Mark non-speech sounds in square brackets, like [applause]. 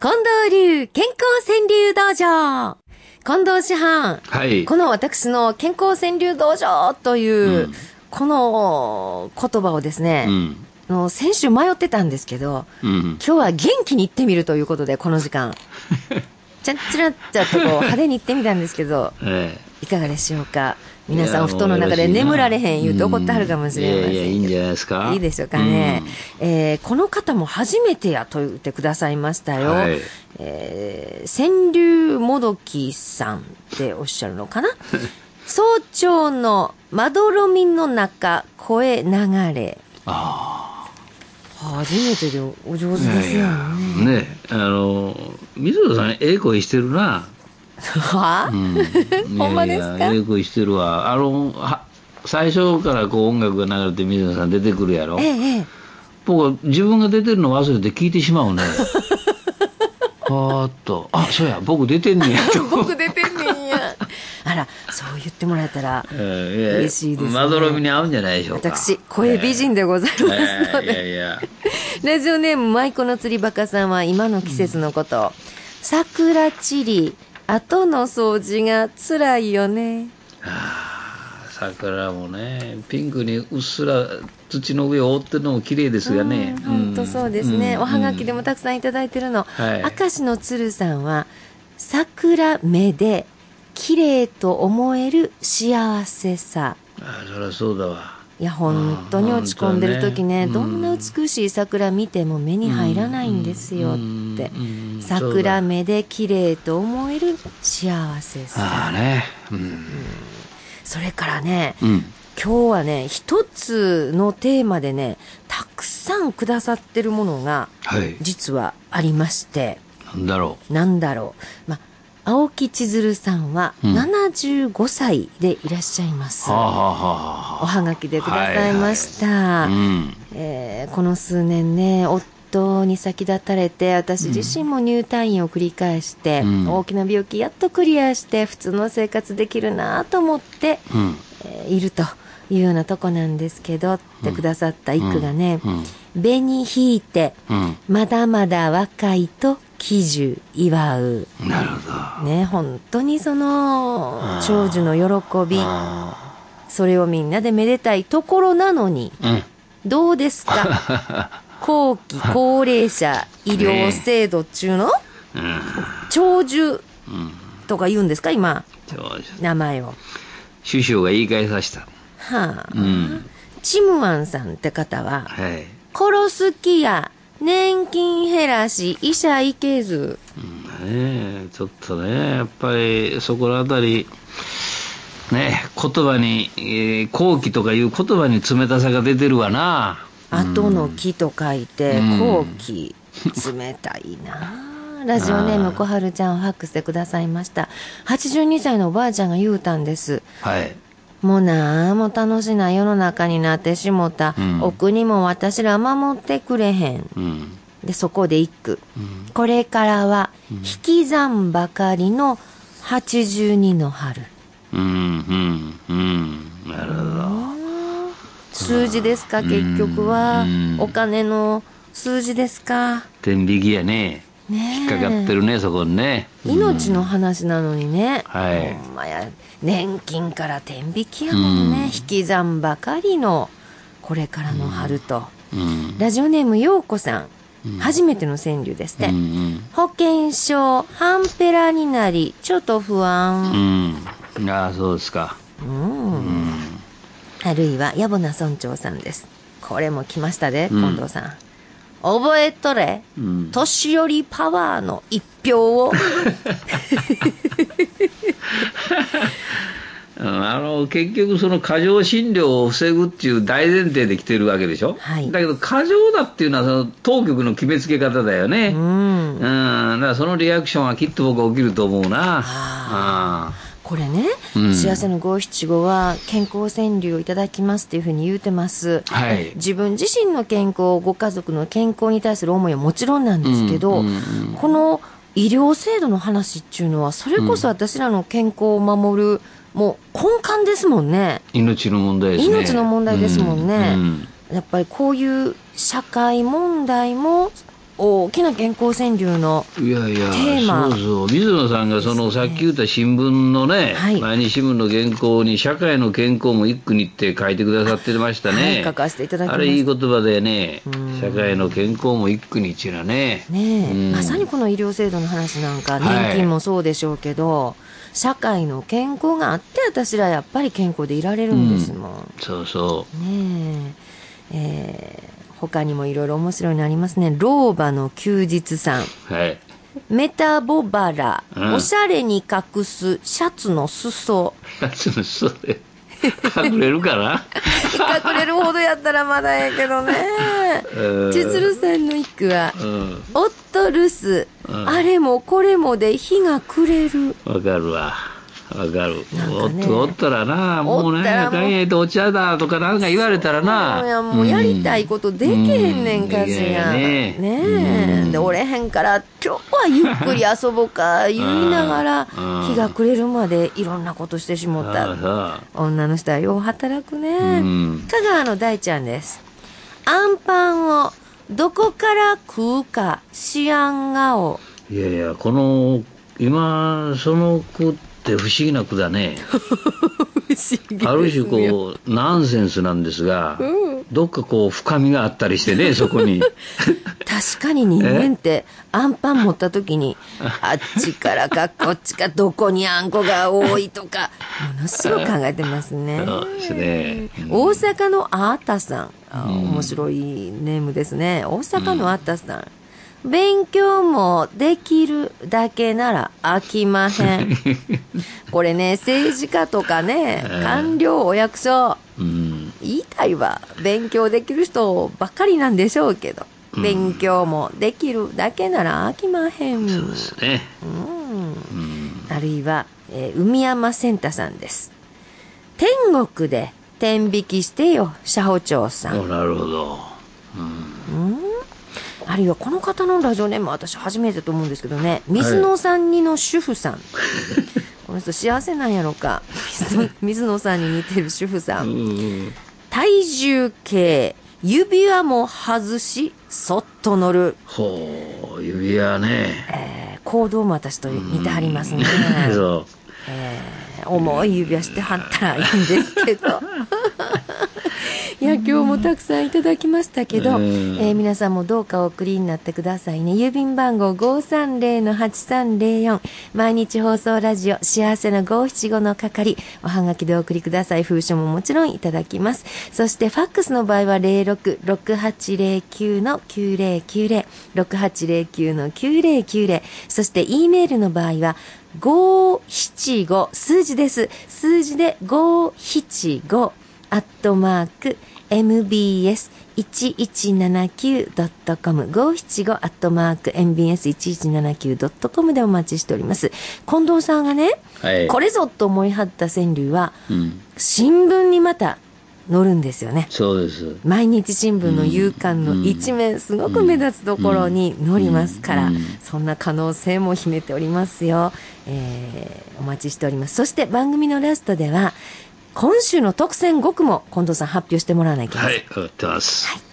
近藤流健康川柳道場近藤師範、はい。この私の健康川柳道場という、うんこの言葉をですね、うん。あの先週迷ってたんですけど、うん。今日は元気に行ってみるということで、この時間。[laughs] ちゃんちらっちゃっとこう派手に行ってみたんですけど、えいかがでしょうか？皆さんお布団の中で眠られへん言うて怒ってはるかもしれません。いやいや、いいんじゃないですか？いいでしょうかね。えーこの方も初めてやと言ってくださいましたよ。はいえー川柳もどきさんっておっしゃるのかな？[laughs] 早朝のまどろみの中、声流れ。あ初めてでお上手あ。ですよあね。ねあの、水野さん、ええ声してるな。は？うん。[laughs] ほんまですか？してるわ。あの、は最初からこう音楽が流れて水野さん出てくるやろ？え。え、ええ。僕は自分が出てるの忘れて聞いてしまうね。[laughs] はーっと。あ、そうや、僕出てんねんやと。[laughs] 僕出てんねんや。あら、そう言ってもらえたら、嬉しいですねまどろみに合うんじゃないでしょうか。私、声美人でございますのええいやで。いや。ラジオネーム、舞妓の釣りバカさんは今の季節のこと、桜散り、後の掃除が辛いよね。桜もね、ピンクにうっすら土の上を覆ってるのも綺麗ですがね。本当そうですね。うんおはがきでもたくさんいただいてるの。はい明石の鶴さんは、桜目で綺麗と思える幸せさ。あそりゃそうだわ。いや、本当に落ち込んでる時ね、本当ねどんな美しい桜見ても目に入らないんですよって。うんうん桜目で綺麗と思える幸せさ。ああね。うん。それからね、うん。今日はね、一つのテーマでね、たくさんくださってるものが、はい。実はありまして、なんだろなんだろう。ま、青木千鶴さんはうん75歳でいらっしゃいます。う。はあ、はあはあはおはがきでくださいました。あ、うん。えーこの数年ね、夫に先立たれて、私自身も入退院を繰り返して、うん大きな病気やっとクリアして、普通の生活できるなと思って、うん。えーいるというようなとこなんですけど、ってくださった一句がね、うん。紅引いて、うん。まだまだ若いと喜寿祝う。なるほど。ね、本当にその、長寿の喜び、あそれをみんなでめでたいところなのに、あ。うん。どうですか？[laughs] 後期高齢者医療制度中の？うん。長寿うん。とか言うんですか？今。名前を。首相が言い返させた。はあ。うん。チムワンさんって方は、はい。殺す気や年金減らし医者行けず。うんねえちょっとね、やっぱりそこのあたり、ね言葉に、えー後期とかいう言葉に冷たさが出てるわな。後の木と書いて、うん後期。冷たいなあ [laughs] ラジオネーム小春ちゃんをファックスでくださいました。82歳のおばあちゃんが言うたんです。はい。もうなあも楽しな世の中になってしもた。うんお国も私ら守ってくれへん。うん。で、そこで一句。うん。これからは、引き算ばかりの82の春。うん。うん。うん。なるほど。数字ですか、結局はうん。お金の数字ですか？天引きやね。ねえ引っかかってるね、そこにね。命の話なのにね。はいほんまや、年金から天引きやもんね。うん引き算ばかりの、これからの春と。うん。ラジオネームようこさん。初めての川柳ですね。ん。保険証、半ペラになり、ちょっと不安。うん。ああ、そうですか。うん。うん。あるいは、野暮な村長さんです。これも来ましたで、うん近藤さん。覚えとれ。うん。年寄りパワーの一票を。[laughs] うんあの結局その過剰診療を防ぐっていう大前提で来てるわけでしょ、はいだけど過剰だっていうのはその当局の決めつけ方だよねううん、ん。だからそのリアクションはきっと僕は起きると思うなあこれね、うん。幸せの五七五は健康川柳をいただきますっていうふうに言うてます。はい。自分自身の健康、ご家族の健康に対する思いはもちろんなんですけど、うんうんうんこの医療制度の話っていうのは、それこそ私らの健康を守る、もう根幹ですもんね。命の問題ですね。命の問題ですもんね。うん。やっぱりこういう社会問題も大きな健康川柳のいやいや、テーマ。そうそう。水野さんがその、さっき言った新聞のね、はい。毎日新聞の原稿に、社会の健康も一句にって書いてくださってましたね。はい書かせていただきました。あれいい言葉でね、社会の健康も一句にっていうのはね。ねえ、うん。まさにこの医療制度の話なんか、はい。年金もそうでしょうけど、社会の健康があって、私らやっぱり健康でいられるんですもん。そうそねえ。えー他にもいろいろ面白いのありますね。老婆の休日さん。う。はい。メタボバラ、うんおしゃれに隠すシャツの裾。やつのそうで、隠れるかな？[laughs] 隠れるほどやったらまだええけどね。うん千鶴さんの一句は、うん。おっと留守、うんあれもこれもで日が暮れる。わかるわ。わかる。おっと、おったらな、もうね、おったらもう大変とお茶だとかなんか言われたらな。もうやもうやりたいことできへんねん、うんかしら。ねねえ。うんで、おれへんから、今日はゆっくり遊ぼうか、言いながらうん、日が暮れるまでいろんなことしてしもった。女の人はよう働くね。うん香川の大ちゃんです。アンパンをどこから食うか思案顔。いやいや、この、今、その句って不思議な句だね。[laughs] ある種こう、ナンセンスなんですが、どっかこう、深みがあったりしてね、[laughs] そこに。確かに人間ってアンパン持った時にあっちからかこっちかどこにあんこが多いとかものすごく考えてますね。そうですね。うん大阪のあーたさんあ面白いネームですね大阪のあーたさん、勉強もできるだけなら飽きまへん。[laughs] これね政治家とかね官僚お役所。うん。言いたいわ。勉強できる人ばっかりなんでしょうけど、勉強もできるだけなら飽きまへん。そうですね。うん。うん。あるいは、えー海山センタさんです。天国で天引きしてよ社保長さん。おなるほど。うん。あるいはこの方のラジオネームは私初めてと思うんですけどね。水野さんにの主婦さん、この人幸せなんやろか。[laughs] 水野さんに似てる主婦さん。うん体重計指輪も外しそっと乗る、ほう、指輪ね。えー行動も私と似てはりますね、[laughs] そえー重い指輪してはったらいいんですけど [laughs] いや今日もたくさんいただきましたけど、うん。えー皆さんもどうかお送りになってくださいね。郵便番号530-8304毎日放送ラジオ幸せの575の係。おはがきでお送りください。封書ももちろんいただきます。そしてファックスの場合は066809の9090 6809の9090そして E メールの場合は575数字です。数字で575アットマーク mbs1179.com 575アットマーク mbs1179.com でお待ちしております。近藤さんがね、はい。これぞと思い張った川柳はう。うん。新聞にまた載るんですよね。そうです。毎日新聞の夕刊の一面すごく目立つところに載りますから、うんうん。そんな可能性も秘めておりますよ、えーお待ちしております。そして番組のラストでは今週の特選5句も近藤さん発表してもらわないといけません、はい、わかってます。はい